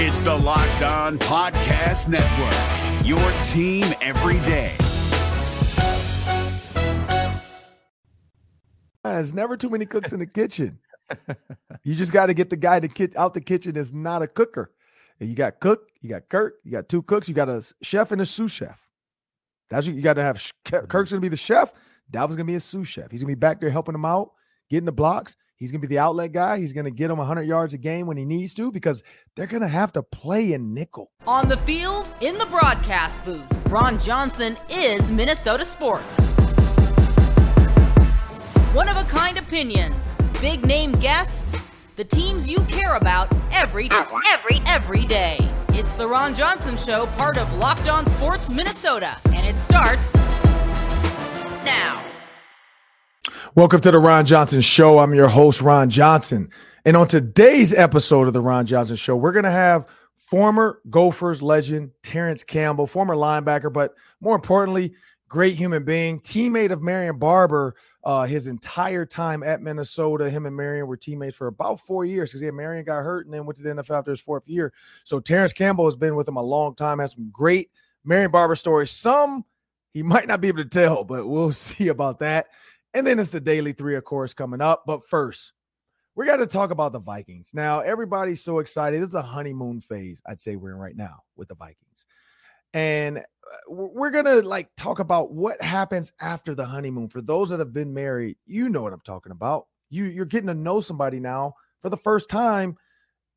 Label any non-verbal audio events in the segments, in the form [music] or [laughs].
It's the Locked On Podcast Network, your team every day. There's never too many cooks in the kitchen. You just got to get the guy to kit out the kitchen that's not a cooker. And you got cook, you got Kirk, you got two cooks, you got a chef and a sous chef. That's what you got to have. Kirk's gonna be the chef. Dalvin's gonna be a sous chef. He's gonna be back there helping him out, getting the blocks. He's gonna be the outlet guy. He's gonna get him 100 yards a game when he needs to because they're gonna have to play in nickel. On the field, in the broadcast booth, Ron Johnson is Minnesota sports. One of a kind opinions, big name guests, the teams you care about every every every day. It's the Ron Johnson Show, part of Locked On Sports Minnesota, and it starts now. Welcome to the Ron Johnson Show. I'm your host, Ron Johnson. And on today's episode of the Ron Johnson Show, we're going to have former Gophers legend Terrance Campbell, former linebacker, but more importantly, great human being, teammate of Marion Barber uh, his entire time at Minnesota. Him and Marion were teammates for about four years because Marion got hurt and then went to the NFL after his fourth year. So Terrance Campbell has been with him a long time, has some great Marion Barber stories. Some he might not be able to tell, but we'll [laughs] see about that. And then it's the daily three, of course, coming up. But first, we got to talk about the Vikings. Now, everybody's so excited. Is a honeymoon phase, I'd say we're in right now with the Vikings. And uh, we're going to like talk about what happens after the honeymoon. For those that have been married, you know what I'm talking about. You you're getting to know somebody now for the first time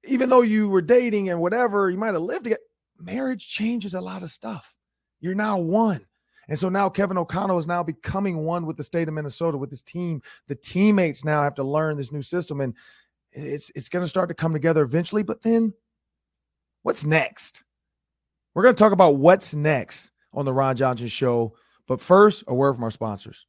even though you were dating and whatever, you might have lived together. Marriage changes a lot of stuff. You're now one. And so now Kevin O'Connell is now becoming one with the state of Minnesota, with his team. The teammates now have to learn this new system, and it's it's going to start to come together eventually. But then, what's next? We're going to talk about what's next on the Ron Johnson Show. But first, a word from our sponsors.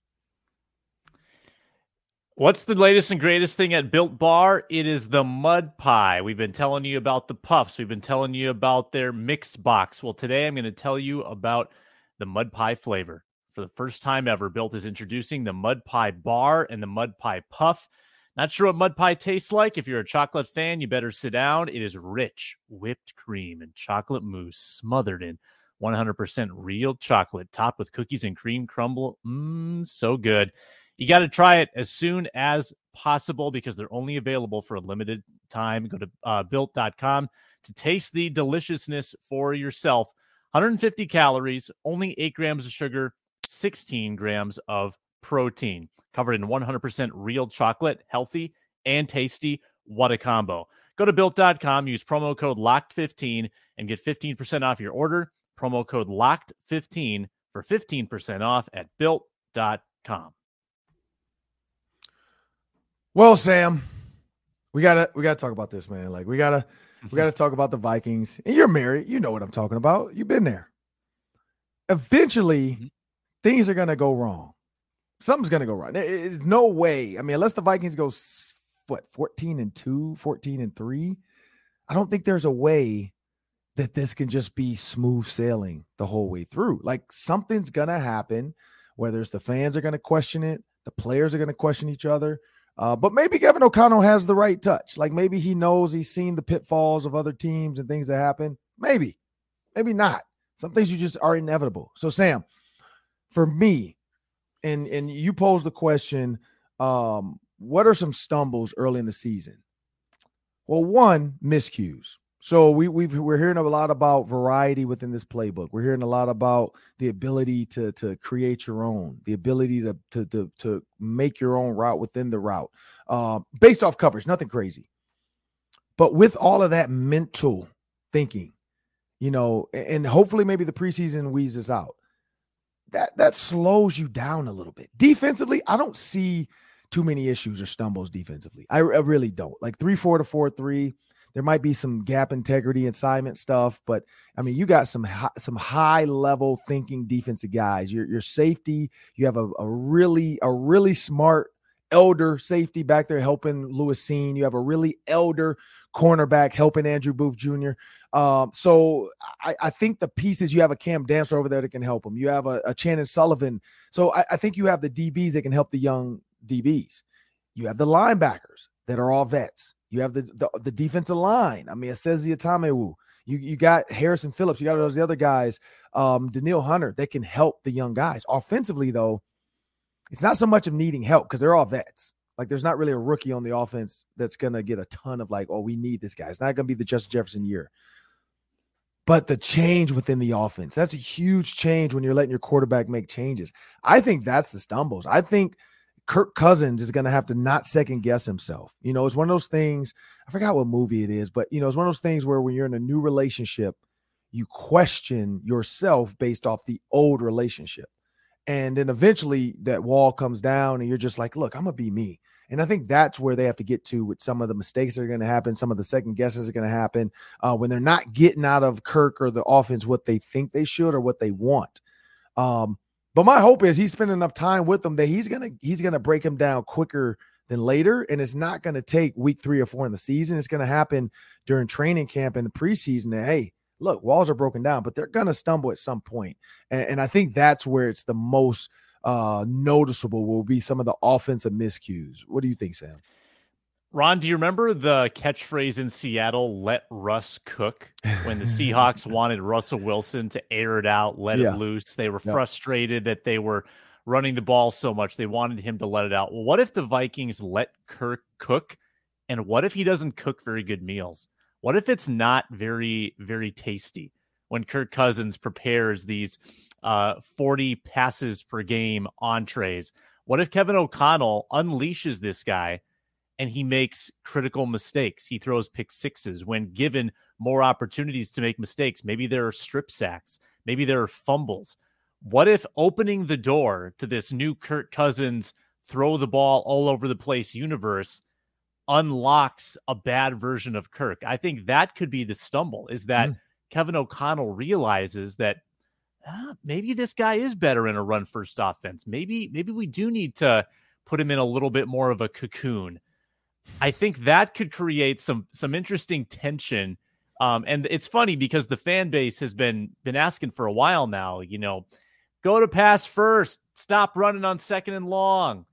What's the latest and greatest thing at Built Bar? It is the mud pie. We've been telling you about the puffs. We've been telling you about their mixed box. Well, today I'm going to tell you about the mud pie flavor. For the first time ever, Built is introducing the mud pie bar and the mud pie puff. Not sure what mud pie tastes like. If you're a chocolate fan, you better sit down. It is rich whipped cream and chocolate mousse smothered in 100% real chocolate, topped with cookies and cream crumble. Mmm, so good. You got to try it as soon as possible because they're only available for a limited time. Go to uh, built.com to taste the deliciousness for yourself. 150 calories, only 8 grams of sugar, 16 grams of protein, covered in 100% real chocolate, healthy and tasty. What a combo. Go to built.com, use promo code LOCKED15 and get 15% off your order. Promo code LOCKED15 for 15% off at built.com. Well, Sam, we gotta we gotta talk about this, man. Like we gotta we gotta talk about the Vikings. And you're married, you know what I'm talking about. You've been there. Eventually, mm-hmm. things are gonna go wrong. Something's gonna go wrong. There's no way. I mean, unless the Vikings go what 14 and 2, 14 and 3, I don't think there's a way that this can just be smooth sailing the whole way through. Like something's gonna happen, whether it's the fans are gonna question it, the players are gonna question each other uh, but maybe Kevin O'Connell has the right touch. Like maybe he knows he's seen the pitfalls of other teams and things that happen. Maybe, maybe not. Some things you just are inevitable. So Sam, for me, and and you pose the question, um, what are some stumbles early in the season? Well, one miscues. So we we we're hearing a lot about variety within this playbook. We're hearing a lot about the ability to to create your own, the ability to to to, to make your own route within the route, uh, based off coverage. Nothing crazy, but with all of that mental thinking, you know, and hopefully maybe the preseason weeds this out. That that slows you down a little bit. Defensively, I don't see too many issues or stumbles defensively. I, I really don't. Like three four to four three there might be some gap integrity assignment stuff, but I mean, you got some high, some high level thinking defensive guys. Your your safety, you have a, a really a really smart elder safety back there helping Lewis Cine. You have a really elder cornerback helping Andrew Booth Jr. Um, so I, I, think the pieces you have a Cam Dantzler over there that can help him. You have a, a Chandon Sullivan. So I, I think you have the DBs that can help the young DBs. You have the linebackers that are all vets. You have the the, the defensive line. I mean, the Atamewu. You you got Harrison Phillips. You got those other guys, um, Danielle Hunter, that can help the young guys. Offensively, though, it's not so much of needing help because they're all vets. Like there's not really a rookie on the offense that's gonna get a ton of like, oh, we need this guy. It's not gonna be the Justin Jefferson year. But the change within the offense, that's a huge change when you're letting your quarterback make changes. I think that's the stumbles. I think Kirk Cousins is going to have to not second guess himself. You know, it's one of those things. I forgot what movie it is, but you know, it's one of those things where when you're in a new relationship, you question yourself based off the old relationship. And then eventually that wall comes down and you're just like, look, I'm going to be me. And I think that's where they have to get to with some of the mistakes that are going to happen, some of the second guesses are going to happen uh, when they're not getting out of Kirk or the offense what they think they should or what they want. Um, but my hope is he's spending enough time with them that he's gonna he's gonna break him down quicker than later, and it's not gonna take week three or four in the season. It's gonna happen during training camp and the preseason. That hey, look, walls are broken down, but they're gonna stumble at some point, and, and I think that's where it's the most uh noticeable. Will be some of the offensive miscues. What do you think, Sam? Ron, do you remember the catchphrase in Seattle, let Russ cook? When the Seahawks [laughs] wanted Russell Wilson to air it out, let yeah. it loose. They were yep. frustrated that they were running the ball so much. They wanted him to let it out. Well, what if the Vikings let Kirk cook? And what if he doesn't cook very good meals? What if it's not very, very tasty when Kirk Cousins prepares these uh, 40 passes per game entrees? What if Kevin O'Connell unleashes this guy? And he makes critical mistakes. He throws pick sixes when given more opportunities to make mistakes. Maybe there are strip sacks, maybe there are fumbles. What if opening the door to this new Kirk Cousins throw the ball all over the place universe unlocks a bad version of Kirk? I think that could be the stumble is that mm. Kevin O'Connell realizes that ah, maybe this guy is better in a run first offense. Maybe maybe we do need to put him in a little bit more of a cocoon I think that could create some some interesting tension. Um, and it's funny because the fan base has been been asking for a while now. You know, go to pass first, stop running on second and long.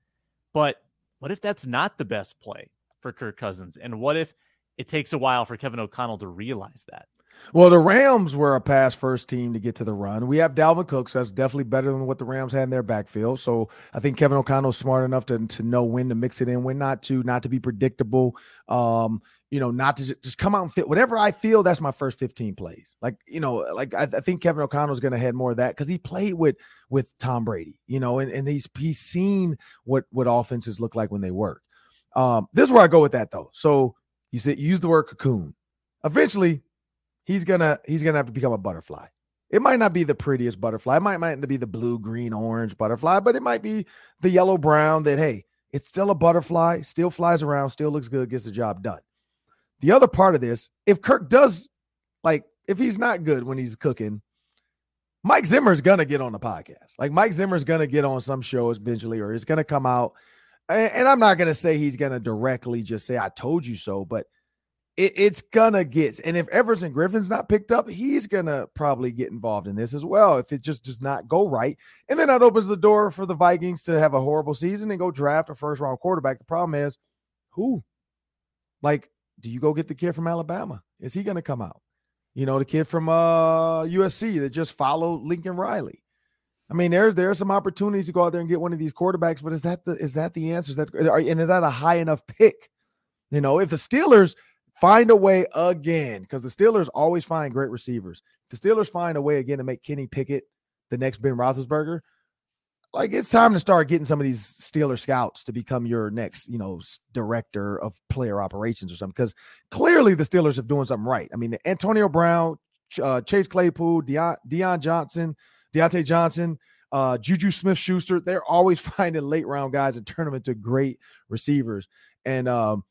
But what if that's not the best play for Kirk Cousins? And what if it takes a while for Kevin O'Connell to realize that? Well, the Rams were a pass first team to get to the run. We have Dalvin Cook, so that's definitely better than what the Rams had in their backfield. So I think Kevin O'Connell's smart enough to, to know when to mix it in, when not to, not to be predictable. Um, you know, not to just come out and fit whatever I feel. That's my first 15 plays. Like, you know, like I, I think Kevin O'Connell's going to head more of that because he played with with Tom Brady, you know, and, and he's he's seen what what offenses look like when they work. Um, this is where I go with that though. So you said you use the word cocoon. Eventually, he's gonna he's gonna have to become a butterfly. It might not be the prettiest butterfly. It might might be the blue, green, orange butterfly, but it might be the yellow, brown. That hey, it's still a butterfly, still flies around, still looks good, gets the job done. The other part of this, if Kirk does like if he's not good when he's cooking, Mike Zimmer's gonna get on the podcast. Like Mike Zimmer's gonna get on some shows eventually, or it's gonna come out. And I'm not gonna say he's gonna directly just say "I told you so," but it, it's gonna get and if Everson Griffen's not picked up, he's gonna probably get involved in this as well if it just does not go right. And then that opens the door for the Vikings to have a horrible season and go draft a first round quarterback. The problem is who? Like, do you go get the kid from Alabama? Is he gonna come out? You know, the kid from uh USC that just followed Lincoln Riley. I mean, there's there's some opportunities to go out there and get one of these quarterbacks, but is that the is that the answer? Is that and is that a high enough pick? You know, if the Steelers find a way again because the Steelers always find great receivers. the Steelers find a way again to make Kenny Pickett the next Ben Roethlisberger, like it's time to start getting some of these Steeler scouts to become your next, you know, director of player operations or something. Because clearly the Steelers are doing something right. I mean, Antonio Brown, uh, Chase Claypool, Deion, Deion Johnson, Diontae Johnson, uh, Juju Smith Schuster, they're always [laughs] finding late round guys and turn them into great receivers. And um,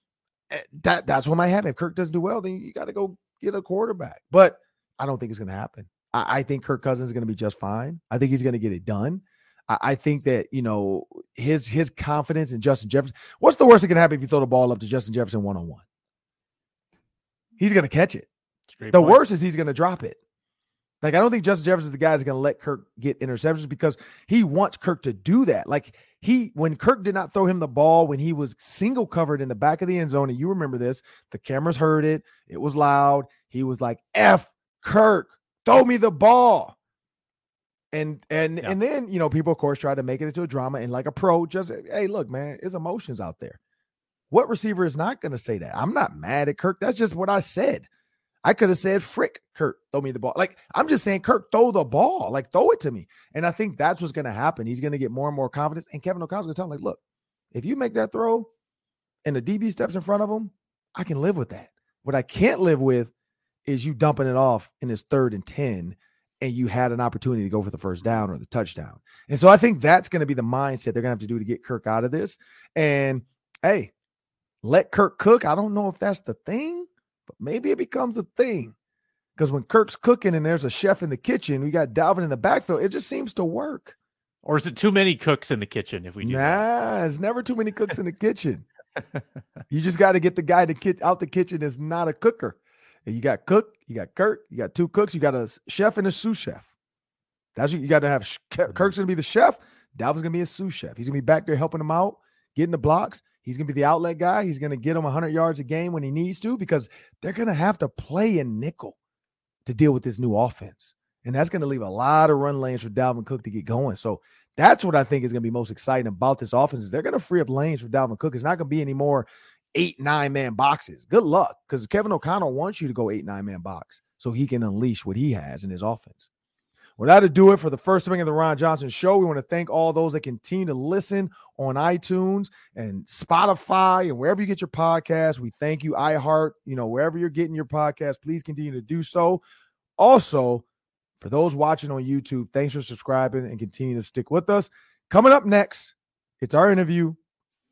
Eh, that that's what might happen. If Kirk doesn't do well, then you got to go get a quarterback. But I don't think it's going to happen. I, I, think Kirk Cousins is going to be just fine. I think he's going to get it done. I, I, think that you know his his confidence in Justin Jefferson. What's the worst that can happen if you throw the ball up to Justin Jefferson one on one? He's going to catch it. The point. worst is he's going to drop it. Like, I don't think Justin Jefferson is the guy that's going to let Kirk get interceptions because he wants Kirk to do that. Like, he, when Kirk did not throw him the ball when he was single covered in the back of the end zone, and you remember this, the cameras heard it, it was loud. He was like, F Kirk, throw me the ball. And and yeah. and then you know people of course try to make it into a drama and like a pro just hey look man it's emotions out there. What receiver is not going to say that? I'm not mad at Kirk. That's just what I said. I could have said, frick, Kirk, throw me the ball. Like, I'm just saying, Kirk, throw the ball. Like, throw it to me. And I think that's what's going to happen. He's going to get more and more confidence. And Kevin O'Connell's going to tell him, like, look, if you make that throw and the DB steps in front of him, I can live with that. What I can't live with is you dumping it off in his third and 10 and you had an opportunity to go for the first down or the touchdown. And so I think that's going to be the mindset they're going to have to do to get Kirk out of this. And hey, let Kirk cook. I don't know if that's the thing, but maybe it becomes a thing. Because when Kirk's cooking and there's a chef in the kitchen, we got Dalvin in the backfield, it just seems to work. Or is it too many cooks in the kitchen if we do nah, there's never too many cooks in the kitchen. you just got to get the guy to get out the kitchen is not a cooker. And you got cook, you got Kirk, you got two cooks, you got a chef and a sous chef. That's what you got to have. Kirk's going to be the chef. Dalvin's going to be a sous chef. He's going to be back there helping him out, getting the blocks. He's going to be the outlet guy. He's going to get him 100 yards a game when he needs to because they're going to have to play in nickel to deal with this new offense. And that's going to leave a lot of run lanes for Dalvin Cook to get going. So that's what I think is going to be most exciting about this offense is they're going to free up lanes for Dalvin Cook. It's not going to be any more eight, nine man boxes. Good luck because Kevin O'Connell wants you to go eight, nine man box so he can unleash what he has in his offense. Well, that'll do it for the first swing of the Ron Johnson show. We want to thank all those that continue to listen on iTunes and Spotify and wherever you get your podcast. We thank you, iHeart, you know, wherever you're getting your podcast, please continue to do so. Also, for those watching on YouTube, thanks for subscribing and continue to stick with us. Coming up next, it's our interview.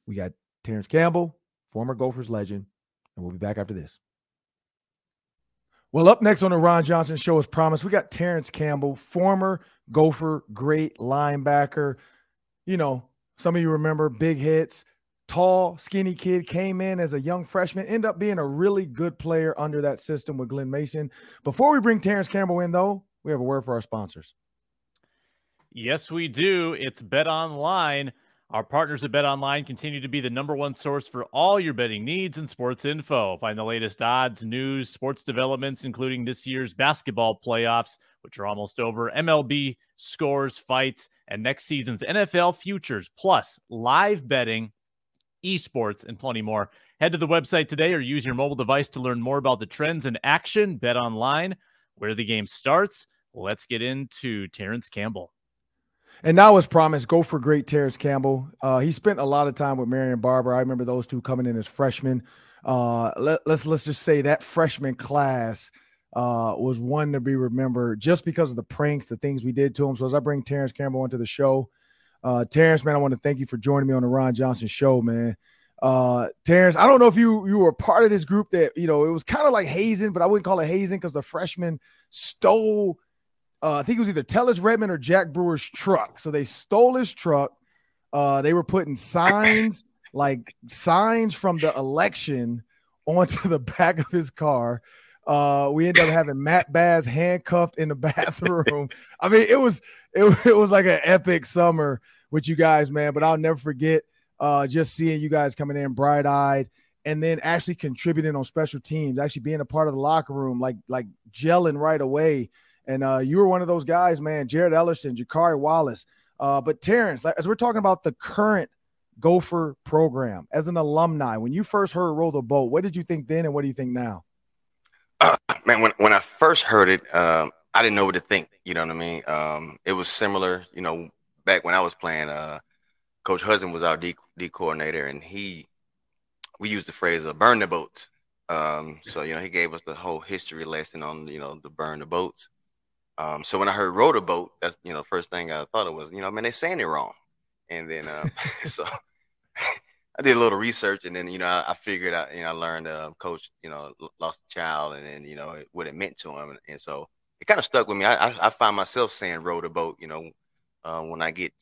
We got Terrance Campbell, former Gophers legend, and we'll be back after this. Well, up next on the Ron Johnson Show, as promised, we got Terrance Campbell, former Gopher, great linebacker. You know, some of you remember big hits, tall, skinny kid, came in as a young freshman, ended up being a really good player under that system with Glen Mason. Before we bring Terrance Campbell in, though, we have a word for our sponsors. Yes, we do. It's Bet Online. Our partners at Bet Online continue to be the number one source for all your betting needs and sports info. Find the latest odds, news, sports developments, including this year's basketball playoffs, which are almost over, MLB scores, fights, and next season's NFL futures, plus live betting, esports, and plenty more. Head to the website today or use your mobile device to learn more about the trends in action. Bet Online, where the game starts. Let's get into Terrance Campbell. And now, as promised, Gopher great Terrance Campbell. Uh, he spent a lot of time with Marion Barber. I remember those two coming in as freshmen. Uh, let, let's let's just say that freshman class uh, was one to be remembered just because of the pranks, the things we did to him. So as I bring Terrance Campbell into the show, uh, Terrance, man, I want to thank you for joining me on the Ron Johnson Show, man. Uh, Terrance, I don't know if you you were part of this group that you know it was kind of like hazing, but I wouldn't call it hazing because the freshmen stole uh, I think it was either Tellis Redmond or Jack Brewer's truck. So they stole his truck. Uh, they were putting signs [coughs] like signs from the election onto the back of his car. Uh, we ended up having Matt Baz handcuffed in the bathroom. I mean, it was it, it was like an epic summer with you guys, man. But I'll never forget uh, just seeing you guys coming in bright eyed and then actually contributing on special teams, actually being a part of the locker room, like like gelling right away. And uh, you were one of those guys, man. Jared Ellerson, Jakari Wallace. Uh, but Terrance, as we're talking about the current Gopher program as an alumni, when you first heard Roll the Boat, what did you think then and what do you think now? Uh, [clears throat] man, when, when I first heard it, um, I didn't know what to think. You know what I mean? Um, it was similar, you know, back when I was playing. Uh, Coach Hudson was our D, D coordinator, and he, we used the phrase uh, burn the boats. Um, so, you know, he gave us the whole history lesson on, you know, the burn the boats. Um, so when I heard row the boat, that's you know first thing I thought it was you know I man they're saying it wrong, and then uh, [laughs] so [laughs] I did a little research and then you know I, I figured out you know I learned uh, coach you know lost a child and then you know what it meant to him and, and so it kind of stuck with me. I, I, I find myself saying row the boat you know uh, when I get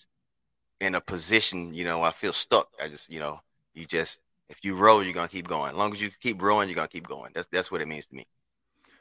in a position you know I feel stuck. I just you know you just if you row you're gonna keep going. As long as you keep rowing you're gonna keep going. That's that's what it means to me.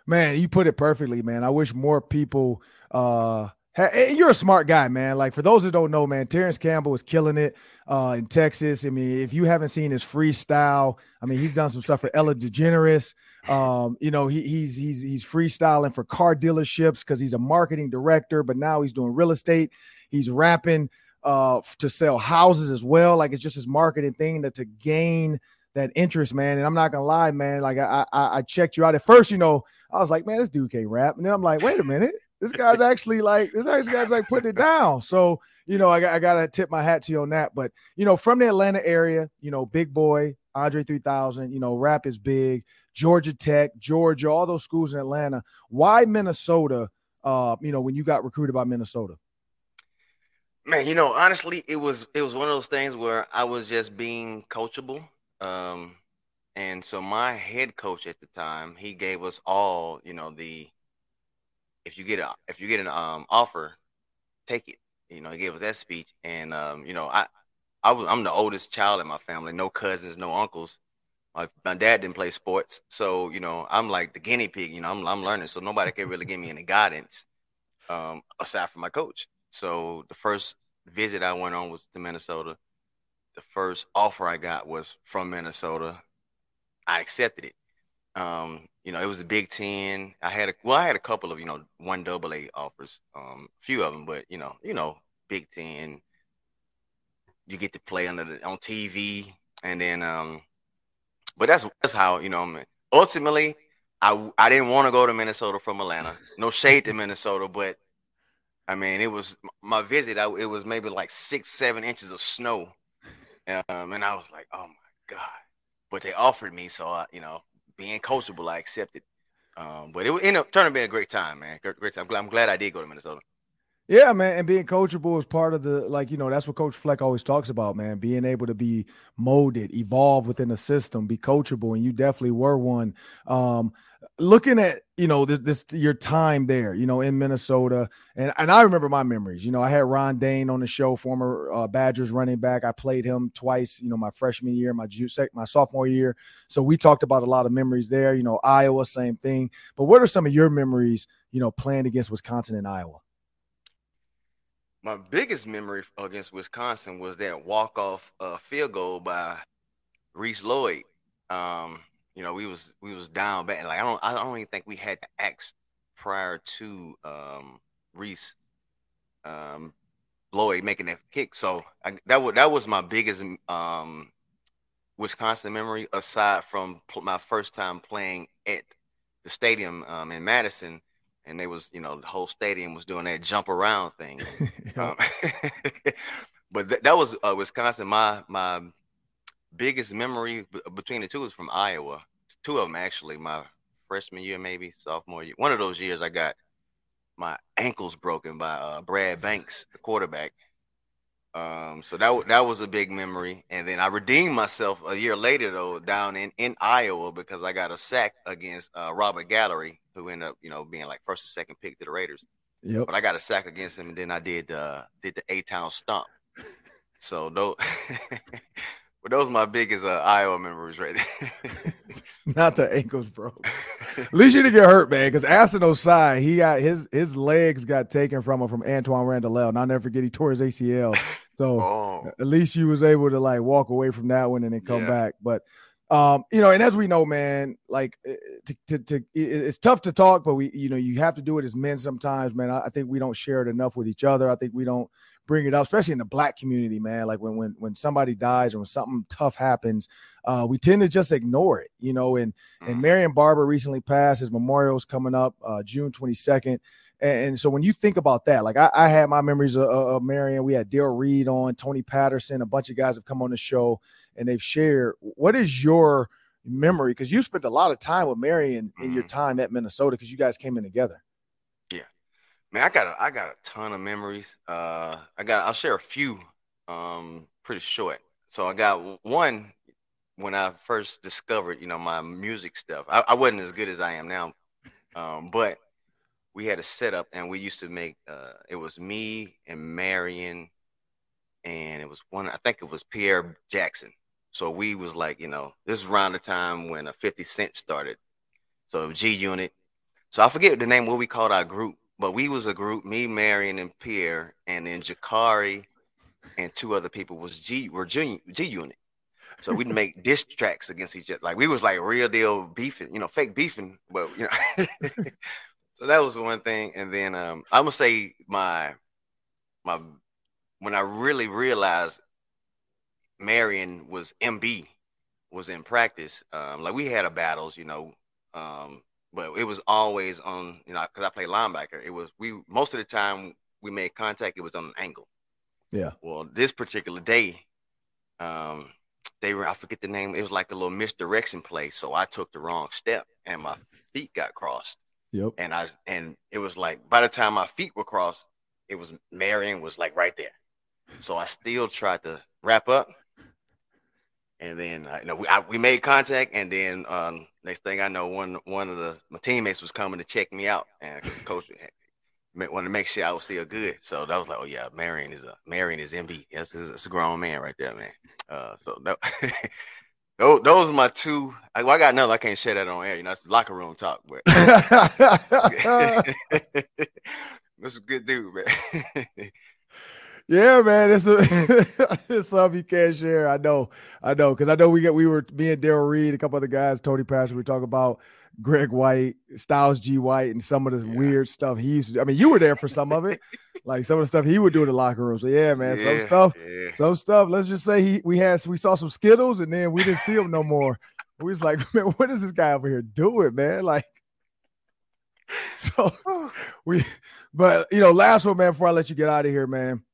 Man, you put it perfectly, man. I wish more people uh you're a smart guy, man. Like for those that don't know, man, Terrance Campbell is killing it uh, in Texas. I mean, if you haven't seen his freestyle, I mean, he's done some stuff for Ellen DeGeneres. Um, you know, he, he's he's he's freestyling for car dealerships because he's a marketing director, but now he's doing real estate. He's rapping uh, to sell houses as well. Like it's just his marketing thing that to gain that interest, man. And I'm not gonna lie, man. Like I, I I checked you out at first. You know, I was like, man, this dude can't rap, and then I'm like, wait a minute this guy's actually like this guy's like putting it down. So you know, I got I gotta tip my hat to you on that. But you know, from the Atlanta area, you know, Big Boi, Andre 3000, you know, rap is big. Georgia Tech, Georgia, all those schools in Atlanta. Why Minnesota? Uh, you know, when you got recruited by Minnesota. Man, you know, honestly, it was it was one of those things where I was just being coachable. Um, and so my head coach at the time, he gave us all, you know, the if you get a if you get an um offer, take it. You know, he gave us that speech, and um, you know, I I was I'm the oldest child in my family, no cousins, no uncles. My, my dad didn't play sports, so you know, I'm like the guinea pig. You know, I'm I'm learning, so nobody can really give me any guidance, um, aside from my coach. So the first visit I went on was to Minnesota. The first offer I got was from Minnesota. I accepted it. Um, you know, it was the Big Ten. I had a well, I had a couple of you know one double A offers, um, a few of them, but you know, you know, Big Ten. You get to play under the, on TV, and then, um, but that's that's how you know. I mean, ultimately, I I didn't want to go to Minnesota from Atlanta. No shade to Minnesota, but I mean, it was my visit. I, it was maybe like six, seven inches of snow, um, and I was like, oh my god. But they offered me, so I, you know, being coachable, I accepted. Um, but it ended up turning to be a great time, man. Great, great time. I'm glad, I'm glad I did go to Minnesota. Yeah, man, and being coachable is part of the like you know that's what Coach Fleck always talks about, man. Being able to be molded, evolve within the system, be coachable, and you definitely were one. Um, looking at you know this, this, your time there you know in minnesota and and i remember my memories you know i had ron Dayne on the show former uh, badgers running back i played him twice you know my freshman year my my sophomore year so we talked about a lot of memories there you know iowa same thing but what are some of your memories you know playing against wisconsin and iowa my biggest memory against wisconsin was that walk-off uh, field goal by rhys lloyd um, you know, we was we was down bad. Like I don't I don't even think we had the act prior to um Rhys um Lloyd making that kick. So I, that was that was my biggest um Wisconsin memory aside from pl- my first time playing at the stadium um, in Madison and they was you know the whole stadium was doing that jump around thing. [laughs] um, [laughs] but th- that was uh, Wisconsin. My my biggest memory b- between the two was from Iowa. Two of them actually. My freshman year, maybe sophomore year. One of those years, I got my ankles broken by uh, Brad Banks, the quarterback. Um, so that that was a big memory. And then I redeemed myself a year later though down in, in Iowa because I got a sack against uh, Robert Gallery, who ended up you know being like first or second pick to the Raiders. Yep. But I got a sack against him, and then I did uh, did the A Town stomp. So those [laughs] But those are my biggest uh, Iowa memories right there. [laughs] Not the ankles broke. At least you didn't get hurt, man. Because Aston Osai, he got his his legs got taken from him from Antwaan Randle And I'll never forget he tore his ACL. So oh. at least you was able to like walk away from that one and then come yeah. back. But um, you know, and as we know, man, like eh, to, to, to, it's tough to talk, but we, you know, you have to do it as men sometimes, man. I, I think we don't share it enough with each other. I think we don't bring it up, especially in the black community, man. Like when when when somebody dies or when something tough happens, uh, we tend to just ignore it, you know. And and mm-hmm. Marion Barber recently passed. His memorial's coming up uh, June 22nd. And, so when you think about that, like I, I had my memories of, of Marion, we had Dale Reed on, Tony Patterson, a bunch of guys have come on the show and they've shared. What is your memory? Because you spent a lot of time with Marion in mm-hmm. your time at Minnesota because you guys came in together. Yeah, man, I got a, I got a ton of memories. Uh, I got I'll share a few, um, pretty short. So I got one when I first discovered, you know, my music stuff. I, I wasn't as good as I am now, um, but we had a setup and we used to make. Uh, it was me and Marion, and it was one. I think it was Pierre Jackson. So we was like, you know, this is around the time when a 50 Cent started. So G Unit, So I forget the name what we called our group, but we was a group, me, Marion, and Pierre, and then Jakari and two other people was G were G, G unit. So we'd make diss tracks against each other. Like we was like real deal beefing, you know, fake beefing, but you know. [laughs] so that was one thing. And then um I'm gonna say my my when I really realized Marion was MB was in practice. Um, like we had a battles, you know, um, but it was always on, you know, because I play linebacker. It was we most of the time we made contact. It was on an angle. Yeah. Well, this particular day, um, they were I forget the name. It was like a little misdirection play, so I took the wrong step and my feet got crossed. Yep. And I and it was like by the time my feet were crossed, it was Marion was like right there. So I still tried to wrap up, and then uh, you know we I, we made contact, and then um, next thing I know, one one of the my teammates was coming to check me out, and coach wanted to make sure I was still good. So that was like, oh yeah, Marion is a Marion is MB. That's, that's a grown man right there, man. Uh, so no. [laughs] Those, those are my two. I, well, I got another. I can't share that on air. You know, it's locker room talk, but [laughs] [laughs] that's a good dude, man. [laughs] Yeah, man, it's a it's something you can't share. I know, I know, because I know we get we were me and Daryl Reed, a couple other guys, Tony Pastor, we talk about Greg White, Stylez G White, and some of this yeah. weird stuff he used to. I mean, you were there for some of it, like some of the stuff he would do in the locker room. So yeah, man, yeah, some stuff, yeah. some stuff. Let's just say he we had we saw some Skittles, and then we didn't see him no more. [laughs] We was like, [laughs] man, what is this guy over here doing, man? Like, [laughs] so [sighs] we, but you know, last one, man. Before I let you get out of here, man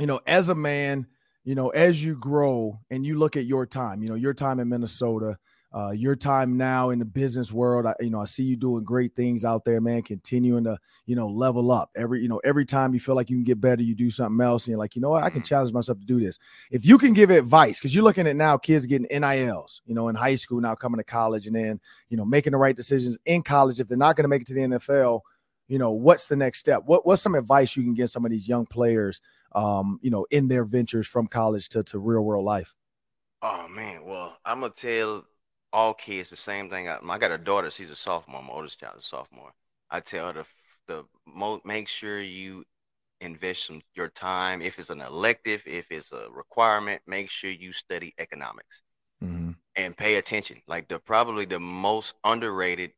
you know, as a man, you know, as you grow and you look at your time, you know, your time in Minnesota, uh, your time now in the business world, I, you know, I see you doing great things out there, man. Continuing to, you know, level up every, you know, every time you feel like you can get better, you do something else, and you're like, you know what, I can mm-hmm. challenge myself to do this. If you can give advice, because you're looking at now kids getting NILs, you know, in high school now coming to college, and then, you know, making the right decisions in college. If they're not going to make it to the NFL, you know, what's the next step? What what's some advice you can give some of these young players um, you know, in their ventures from college to, to real world life? Oh man, well, I'm gonna tell all kids the same thing. I, I got a daughter; she's a sophomore. My oldest child is a sophomore. I tell her to the mo- make sure you invest some your time. If it's an elective, if it's a requirement, make sure you study economics mm-hmm. and pay attention. Like the probably the most underrated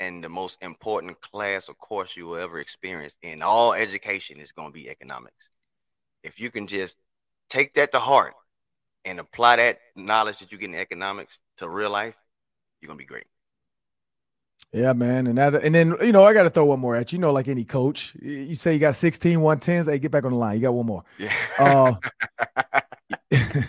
and the most important class or course you will ever experience in all education is going to be economics if you can just take that to heart and apply that knowledge that you get in economics to real life, you're gonna be great. Yeah, man. And that and then you know, I gotta throw one more at you. You know, like any coach, you say you got 16 110s. Hey, get back on the line. You got one more. Yeah. Uh, [laughs]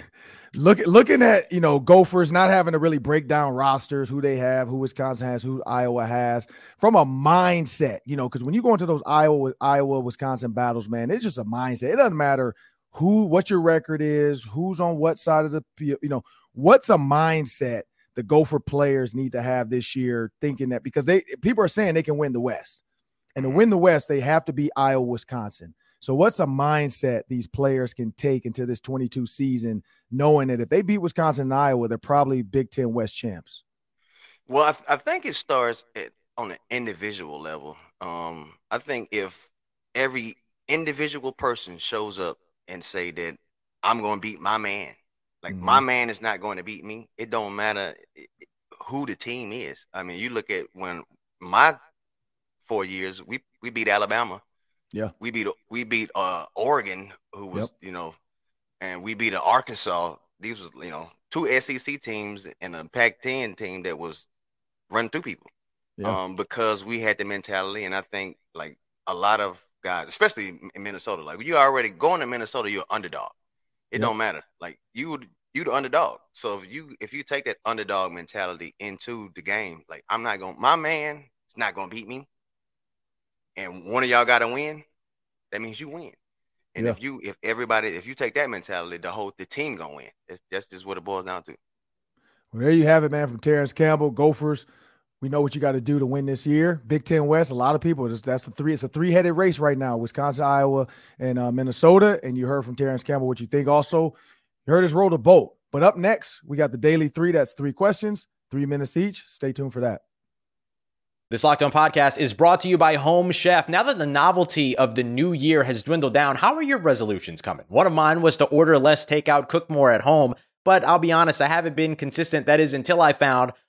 look looking at you know Gophers not having to really break down rosters, who they have, who Wisconsin has, who Iowa has, from a mindset, you know, because when you go into those Iowa Iowa Wisconsin battles, man, it's just a mindset. It doesn't matter who what your record is, who's on what side of the you know what's a mindset the Gopher players need to have this year, thinking that because they people are saying they can win the West, and to mm-hmm. win the West they have to be Iowa Wisconsin. So, what's a mindset these players can take into this 22 season, knowing that if they beat Wisconsin and Iowa, they're probably Big Ten West champs? Well, I, th- I think it starts at, on an individual level. Um, I think if every individual person shows up and say that I'm going to beat my man, like mm-hmm. my man is not going to beat me. It don't matter who the team is. I mean, you look at when my four years, we we beat Alabama yeah, we beat we beat uh Oregon, who was yep. you know, and we beat Arkansas. These was you know two SEC teams and a Pac-10 team that was running through people. Yeah. Um, because we had the mentality, and I think like a lot of guys, especially in Minnesota, like you already going to Minnesota, you're underdog. It don't matter. Like you you the underdog. So if you if you take that underdog mentality into the game, like I'm not going my man is not gonna beat me and one of y'all got to win, that means you win. And yeah. if you, if everybody, if you take that mentality, the whole the team gonna win. That's, that's just what it boils down to. Well, there you have it, man. From Terrance Campbell, Gophers. We know what you got to do to win this year. Big Ten West. A lot of people. That's the three. It's a three-headed race right now. Wisconsin, Iowa, and uh, Minnesota. And you heard from Terrance Campbell what you think. Also, you heard us roll the boat. But up next, we got the daily three. That's three questions, three minutes each. Stay tuned for that. This Locked On podcast is brought to you by Home Chef. Now that the novelty of the new year has dwindled down, how are your resolutions coming? One of mine was to order less takeout, cook more at home, but I'll be honest, I haven't been consistent. That is until I found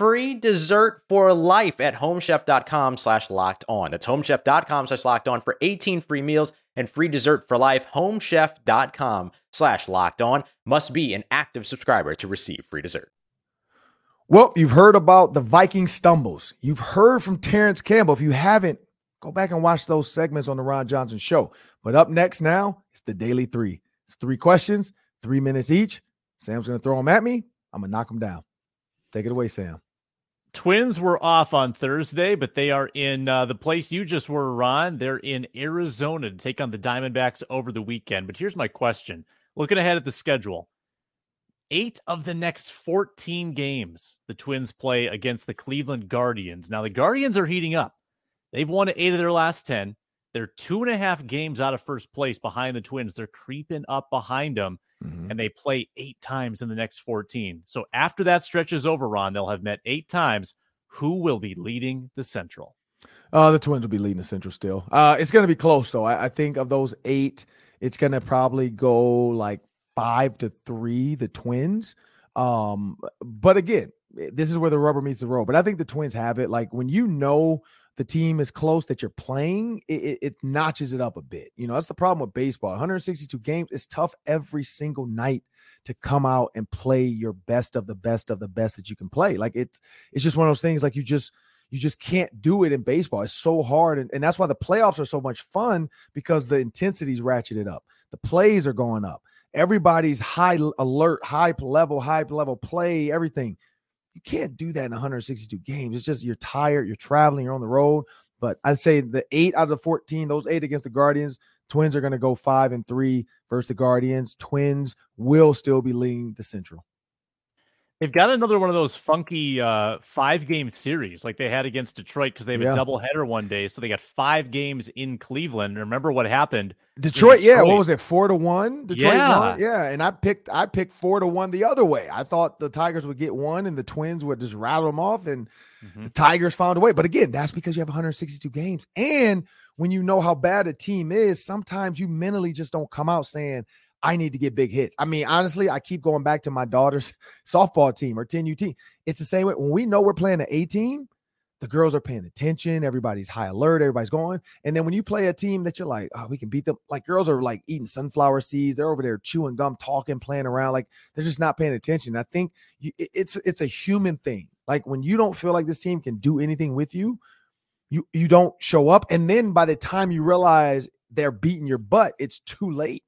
free dessert for life at homechef.com slash locked on. That's homechef.com slash locked on for 18 free meals and free dessert for life. Homechef.com slash locked on must be an active subscriber to receive free dessert. Well, you've heard about the Viking stumbles. You've heard from Terrance Campbell. If you haven't, go back and watch those segments on the Ron Johnson show. But up next now, it's the Daily Three. It's three questions, three minutes each. Sam's going to throw them at me. I'm going to knock them down. Take it away, Sam. Twins were off on Thursday, but they are in uh, the place you just were, Ron. They're in Arizona to take on the Diamondbacks over the weekend. But here's my question looking ahead at the schedule eight of the next 14 games the Twins play against the Cleveland Guardians. Now, the Guardians are heating up. They've won eight of their last 10. They're two and a half games out of first place behind the Twins. They're creeping up behind them, mm-hmm. and they play eight times in the next 14. So after that stretch is over, Ron, they'll have met eight times. Who will be leading the Central? Uh, the Twins will be leading the Central still. Uh, it's going to be close, though. I, I think of those eight, it's going to probably go like five to three, the Twins. Um, but again, this is where the rubber meets the road. But I think the Twins have it. Like when you know the team is close that you're playing, it, it, it, notches it up a bit. You know, that's the problem with baseball. 162 games, it's tough every single night to come out and play your best of the best of the best that you can play. Like it's it's just one of those things like you just you just can't do it in baseball. It's so hard. And, and that's why the playoffs are so much fun because the intensity's ratcheted up. The plays are going up everybody's high alert, high level, high level play, everything. You can't do that in 162 games. It's just you're tired, you're traveling, you're on the road. But I'd say the eight out of the 14, those eight against the Guardians, Twins are going to go five and three versus the Guardians. Twins will still be leading the Central. They've got another one of those funky uh, five game series like they had against Detroit because they have yeah. a doubleheader one day. So they got five games in Cleveland. Remember what happened? Detroit, Detroit. yeah. What was it? Four to one? Detroit yeah. Won? Yeah. And I picked I picked four to one the other way. I thought the Tigers would get one and the Twins would just rattle them off. And mm-hmm. the Tigers found a way. But again, that's because you have 162 games. And when you know how bad a team is, sometimes you mentally just don't come out saying, I need to get big hits. I mean, honestly, I keep going back to my daughter's [laughs] softball team or 10 UT. It's the same way. When we know we're playing an A team, the girls are paying attention. Everybody's high alert. Everybody's going. And then when you play a team that you're like, oh, we can beat them, like girls are like eating sunflower seeds. They're over there chewing gum, talking, playing around. Like they're just not paying attention. I think you, it's it's a human thing. Like when you don't feel like this team can do anything with you, you you don't show up. And then by the time you realize they're beating your butt, it's too late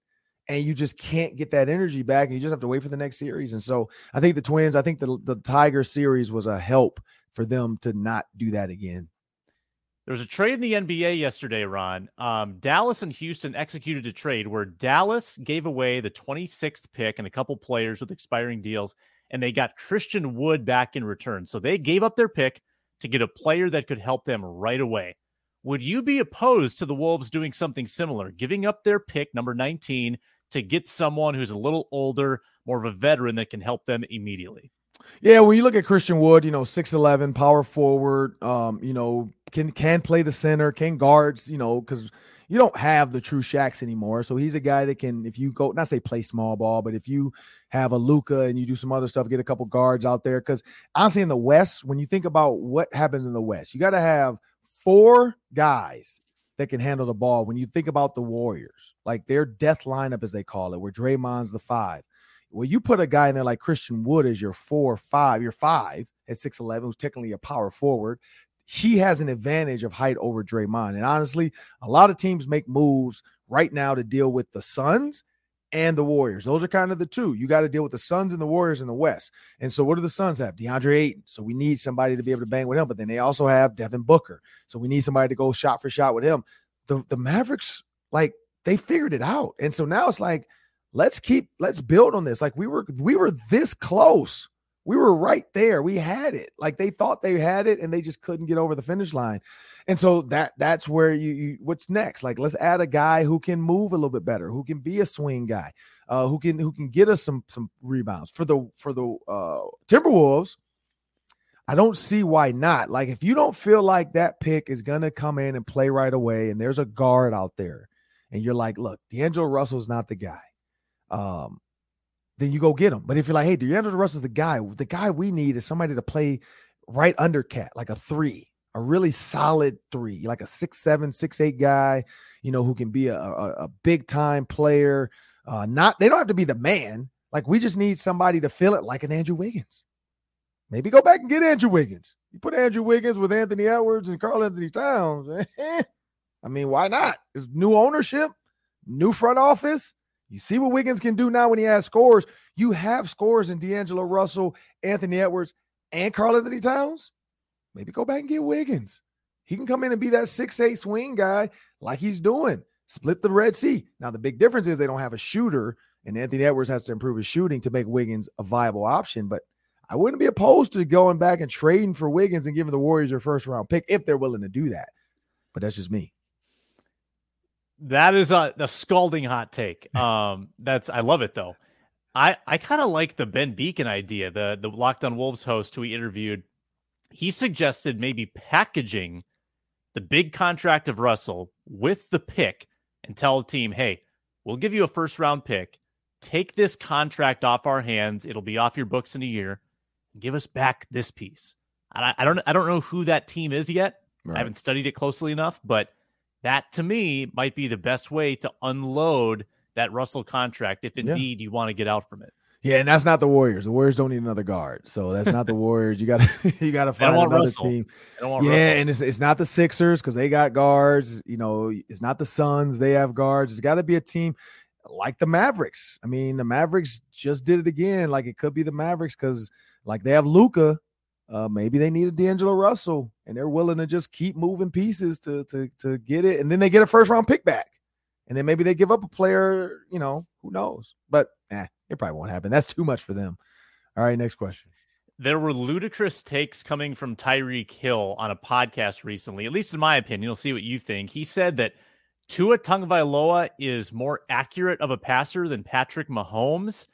and you just can't get that energy back and you just have to wait for the next series and so i think the twins i think the, the tiger series was a help for them to not do that again. There was a trade in the nba yesterday ron. Um, dallas and houston executed a trade where dallas gave away the 26th pick and a couple players with expiring deals and they got christian wood back in return. So they gave up their pick to get a player that could help them right away. Would you be opposed to the Wolves doing something similar, giving up their pick, number 19, to get someone who's a little older, more of a veteran that can help them immediately. Yeah, when you look at Christian Wood, you know, 6'11, power forward, um, you know, can can play the center, can guards, you know, because you don't have the true Shaqs anymore. So he's a guy that can, if you go, not say play small ball, but if you have a Luka and you do some other stuff, get a couple guards out there. Because honestly, in the West, when you think about what happens in the West, you got to have four guys that can handle the ball. When you think about the Warriors, like their death lineup, as they call it, where Draymond's the five. Well, you put a guy in there like Christian Wood as your four, five, your five at 6'11, who's technically a power forward. He has an advantage of height over Draymond. And honestly, a lot of teams make moves right now to deal with the Suns and the Warriors. Those are kind of the two. You got to deal with the Suns and the Warriors in the West. And so, what do the Suns have? DeAndre Ayton. So we need somebody to be able to bang with him. But then they also have Devin Booker. So we need somebody to go shot for shot with him. The the Mavericks, like they figured it out. And so now it's like, let's keep let's build on this. Like we were we were this close. We were right there. We had it. Like they thought they had it and they just couldn't get over the finish line. And so that that's where you, you what's next? Like let's add a guy who can move a little bit better, who can be a swing guy, uh, who can who can get us some some rebounds. For the for the uh Timberwolves, I don't see why not. Like if you don't feel like that pick is gonna come in and play right away, and there's a guard out there, and you're like, look, D'Angelo Russell's not the guy. Um, then you go get him. But if you're like, hey, D'Angelo Russell's the guy, the guy we need is somebody to play right under KAT, like a three, a really solid three, like a six, seven, six, eight guy, you know, who can be a, a, a big time player. Uh, not they don't have to be the man. Like we just need somebody to fill it like an Andrew Wiggins. Maybe go back and get Andrew Wiggins. You put Andrew Wiggins with Anthony Edwards and Karl-Anthony Towns. [laughs] I mean, why not? It's new ownership, new front office. You see what Wiggins can do now when he has scores. You have scores in D'Angelo Russell, Anthony Edwards, and Karl-Anthony Towns. Maybe go back and get Wiggins. He can come in and be that six-eight swing guy like he's doing. Split the Red Sea. Now, the big difference is they don't have a shooter, and Anthony Edwards has to improve his shooting to make Wiggins a viable option. But I wouldn't be opposed to going back and trading for Wiggins and giving the Warriors their first round pick if they're willing to do that. But that's just me. That is a, a scalding hot take. [laughs] Um, that's I love it though. I I kind of like the Ben Beacon idea. The the Locked On Wolves host who we interviewed, he suggested maybe packaging the big contract of Russell with the pick and tell the team, hey, we'll give you a first round pick. Take this contract off our hands. It'll be off your books in a year. Give us back this piece. I, I don't I don't know who that team is yet. Right. I haven't studied it closely enough, but that to me might be the best way to unload that Russell contract if indeed yeah. you want to get out from it. Yeah, and that's not the Warriors. The Warriors don't need another guard, so that's not the Warriors. You got to [laughs] you got to find another Russell. team. yeah, Russell. and it's it's not the Sixers because they got guards. You know, it's not the Suns. They have guards. It's got to be a team like the Mavericks. I mean, the Mavericks just did it again. Like it could be the Mavericks because like they have Luka. Uh, maybe they need a D'Angelo Russell, and they're willing to just keep moving pieces to to to get it, and then they get a first round pick back, and then maybe they give up a player. You know, who knows? But eh, it probably won't happen. That's too much for them. All right, next question. There were ludicrous takes coming from Tyreek Hill on a podcast recently, at least in my opinion. You'll see what you think. He said that Tua Tagovailoa is more accurate of a passer than Patrick Mahomes.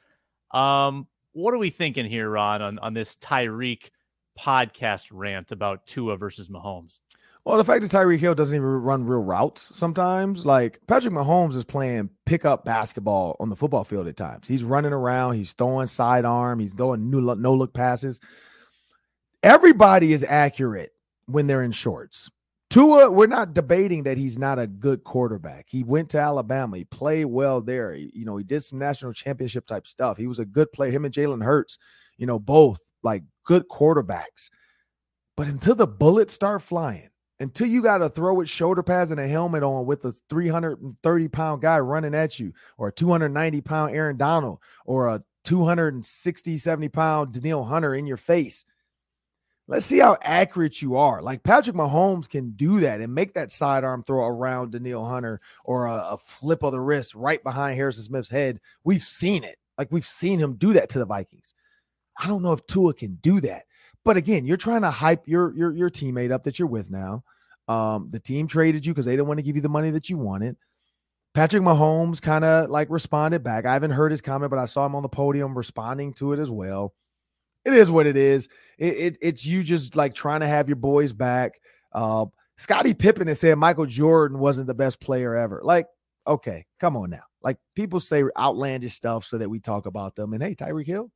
Um, what are we thinking here, Ron, on, on this Tyreek podcast rant about Tua versus Mahomes? Well, the fact that Tyreek Hill doesn't even run real routes sometimes, like Patrick Mahomes is playing pickup basketball on the football field at times. He's running around, he's throwing sidearm, he's throwing no look passes. Everybody is accurate when they're in shorts. Tua, we're not debating that he's not a good quarterback. He went to Alabama. He played well there. He, you know, he did some national championship type stuff. He was a good player. Him and Jalen Hurts, you know, both like good quarterbacks. But until the bullets start flying, until you got to throw with shoulder pads and a helmet on with a 330 pound guy running at you, or a 290 pound Aaron Donald, or a 260, 70 pound Danielle Hunter in your face. Let's see how accurate you are. Like Patrick Mahomes can do that and make that sidearm throw around Danielle Hunter or a, a flip of the wrist right behind Harrison Smith's head. We've seen it. Like we've seen him do that to the Vikings. I don't know if Tua can do that. But again, you're trying to hype your your your teammate up that you're with now. Um, the team traded you because they didn't want to give you the money that you wanted. Patrick Mahomes kind of like responded back. I haven't heard his comment, but I saw him on the podium responding to it as well. It is what it is. It, it, it's you just like trying to have your boys back. Uh, Scottie Pippen has said Michael Jordan wasn't the best player ever. Like, okay, come on now. Like people say outlandish stuff so that we talk about them. And hey, Tyreek Hill,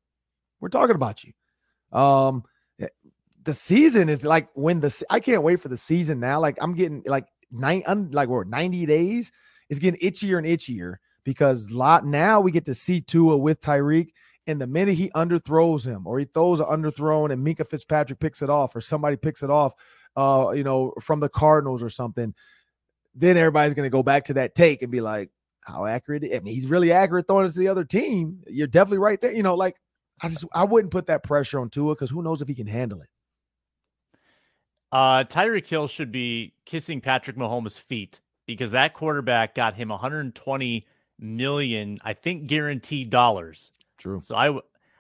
we're talking about you. Um, eh, the season is like when the I can't wait for the season now. Like I'm getting like nine, like what 90 days is getting itchier and itchier because lot now we get to see Tua with Tyreek. And the minute he underthrows him or he throws an underthrown and Minkah Fitzpatrick picks it off or somebody picks it off, uh, you know, from the Cardinals or something, then everybody's going to go back to that take and be like, how accurate. I mean, he's really accurate throwing it to the other team. You're definitely right there. You know, like I just I wouldn't put that pressure on Tua because who knows if he can handle it. Uh, Tyreek Hill should be kissing Patrick Mahomes' feet because that quarterback got him 120 million, I think, guaranteed dollars. True. So I,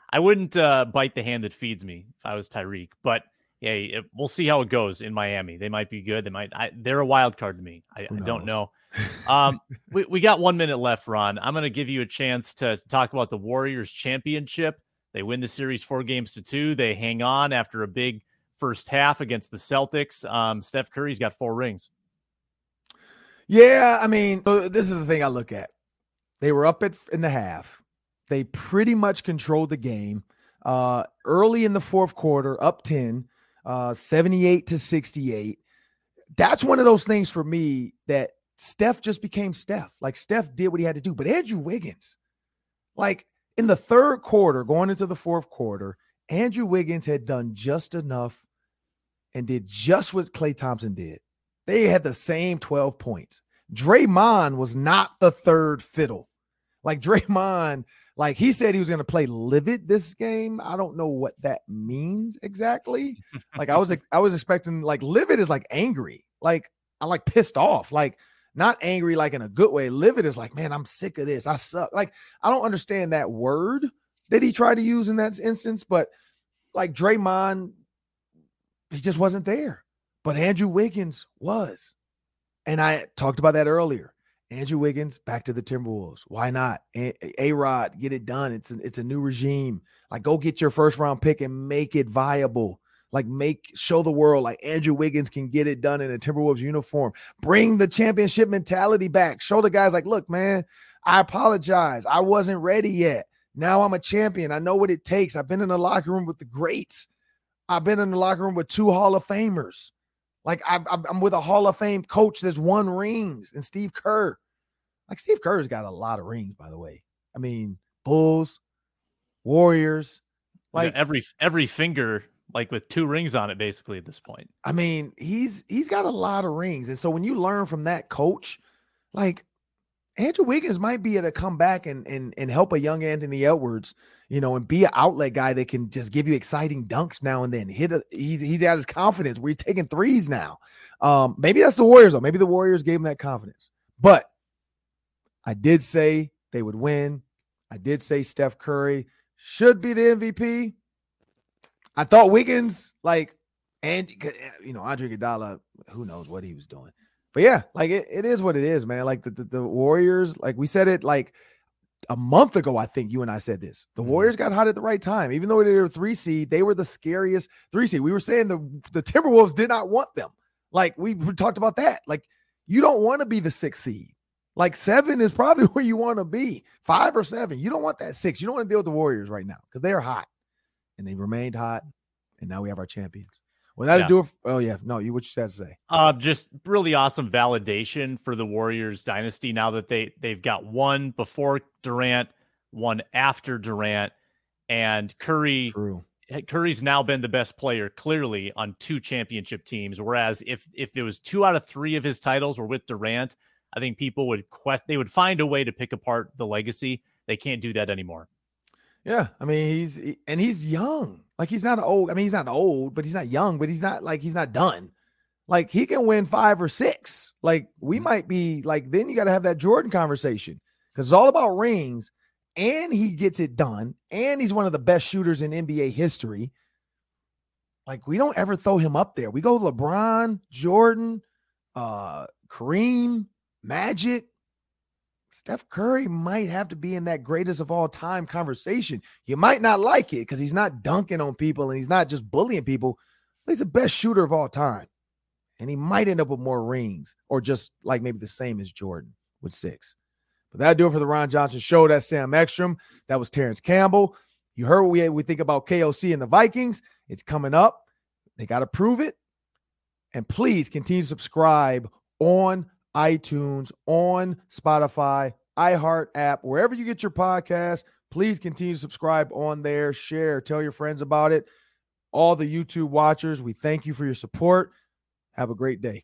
I wouldn't uh, bite the hand that feeds me if I was Tyreek, but hey, it, we'll see how it goes in Miami. They might be good. They might. I, they're a wild card to me. I, I don't know. [laughs] Um, we we got one minute left, Ron. I'm going to give you a chance to talk about the Warriors championship. They win the series four games to two. They hang on after a big first half against the Celtics. Um, Steph Curry's got four rings. Yeah, I mean, so this is the thing I look at. They were up at in the half. They pretty much controlled the game. Uh, early in the fourth quarter, up 10, uh, 78 to 68. That's one of those things for me that Steph just became Steph. Like Steph did what he had to do. But Andrew Wiggins, like in the third quarter, going into the fourth quarter, Andrew Wiggins had done just enough and did just what Klay Thompson did. They had the same 12 points. Draymond was not the third fiddle. Like [laughs] Draymond, like he said he was going to play livid this game. I don't know what that means exactly. like I was I was expecting like livid is like angry. Like I'm like pissed off. Like not angry like in a good way. Livid is like, man, I'm sick of this. I suck. Like I don't understand that word that he tried to use in that instance, but like Draymond he just wasn't there. But Andrew Wiggins was. And I talked about that earlier. Andrew Wiggins back to the Timberwolves. Why not? A Rod, get it done. It's it's a new regime. Like, go get your first round pick and make it viable. Like, make show the world like Andrew Wiggins can get it done in a Timberwolves uniform. Bring the championship mentality back. Show the guys like, look, man, I apologize. I wasn't ready yet. Now I'm a champion. I know what it takes. I've been in the locker room with the greats. I've been in the locker room with two Hall of Famers. Like i am with a Hall of Fame coach that's won rings and Steve Kerr. Like Steve Kerr's got a lot of rings, by the way. I mean, Bulls, Warriors, like yeah, every every finger like with two rings on it basically at this point. I mean, he's he's got a lot of rings. And so when you learn from that coach, like Andrew Wiggins might be able to come back and and and help a young Anthony Edwards, you know, and be an outlet guy that can just give you exciting dunks now and then. Hit a, he's he's got his confidence. We're taking threes now. Um, maybe that's the Warriors though. Maybe the Warriors gave him that confidence. But I did say they would win. I did say Steph Curry should be the MVP. I thought Wiggins, like, and you know, Andre Iguodala, who knows what he was doing but yeah, like it, it is what it is, man. Like the, the, the Warriors, like we said it like a month ago, I think you and I said this. The mm-hmm. Warriors got hot at the right time. Even though they were three seed, they were the scariest three seed. We were saying the, the Timberwolves did not want them. Like we talked about that. Like you don't want to be the six seed. Like seven is probably [laughs] where you want to be. Five or seven. You don't want that six. You don't want to deal with the Warriors right now because they are hot. And they remained hot. And now we have our champions. Well, that'll yeah. do it. Oh yeah, no, you what you had to say? Uh, just really awesome validation for the Warriors dynasty now that they they've got one before Durant, one after Durant, and Curry. True. Curry's now been the best player clearly on two championship teams. Whereas if if it was two out of three of his titles were with Durant, I think people would quest they would find a way to pick apart the legacy. They can't do that anymore. Yeah, I mean he's and he's young. Like he's not old. I mean he's not old, but he's not young. But he's not like he's not done. Like he can win five or six. Like we mm-hmm. might be like then you got to have that Jordan conversation because it's all about rings, and he gets it done, and he's one of the best shooters in NBA history. Like we don't ever throw him up there. We go LeBron, Jordan, uh, Kareem, Magic, Steph Curry might have to be in that greatest of all time conversation. You might not like it because he's not dunking on people and he's not just bullying people. he's the best shooter of all time. And he might end up with more rings or just like maybe the same as Jordan with six. But that'll do it for the Ron Johnson show. That's Sam Ekstrom. That was Terrance Campbell. You heard what we, we think about KOC and the Vikings. It's coming up. They got to prove it. And please continue to subscribe on iTunes, on Spotify, iHeart app, wherever you get your podcast. Please continue to subscribe on there, share, tell your friends about it. All the YouTube watchers, we thank you for your support. Have a great day.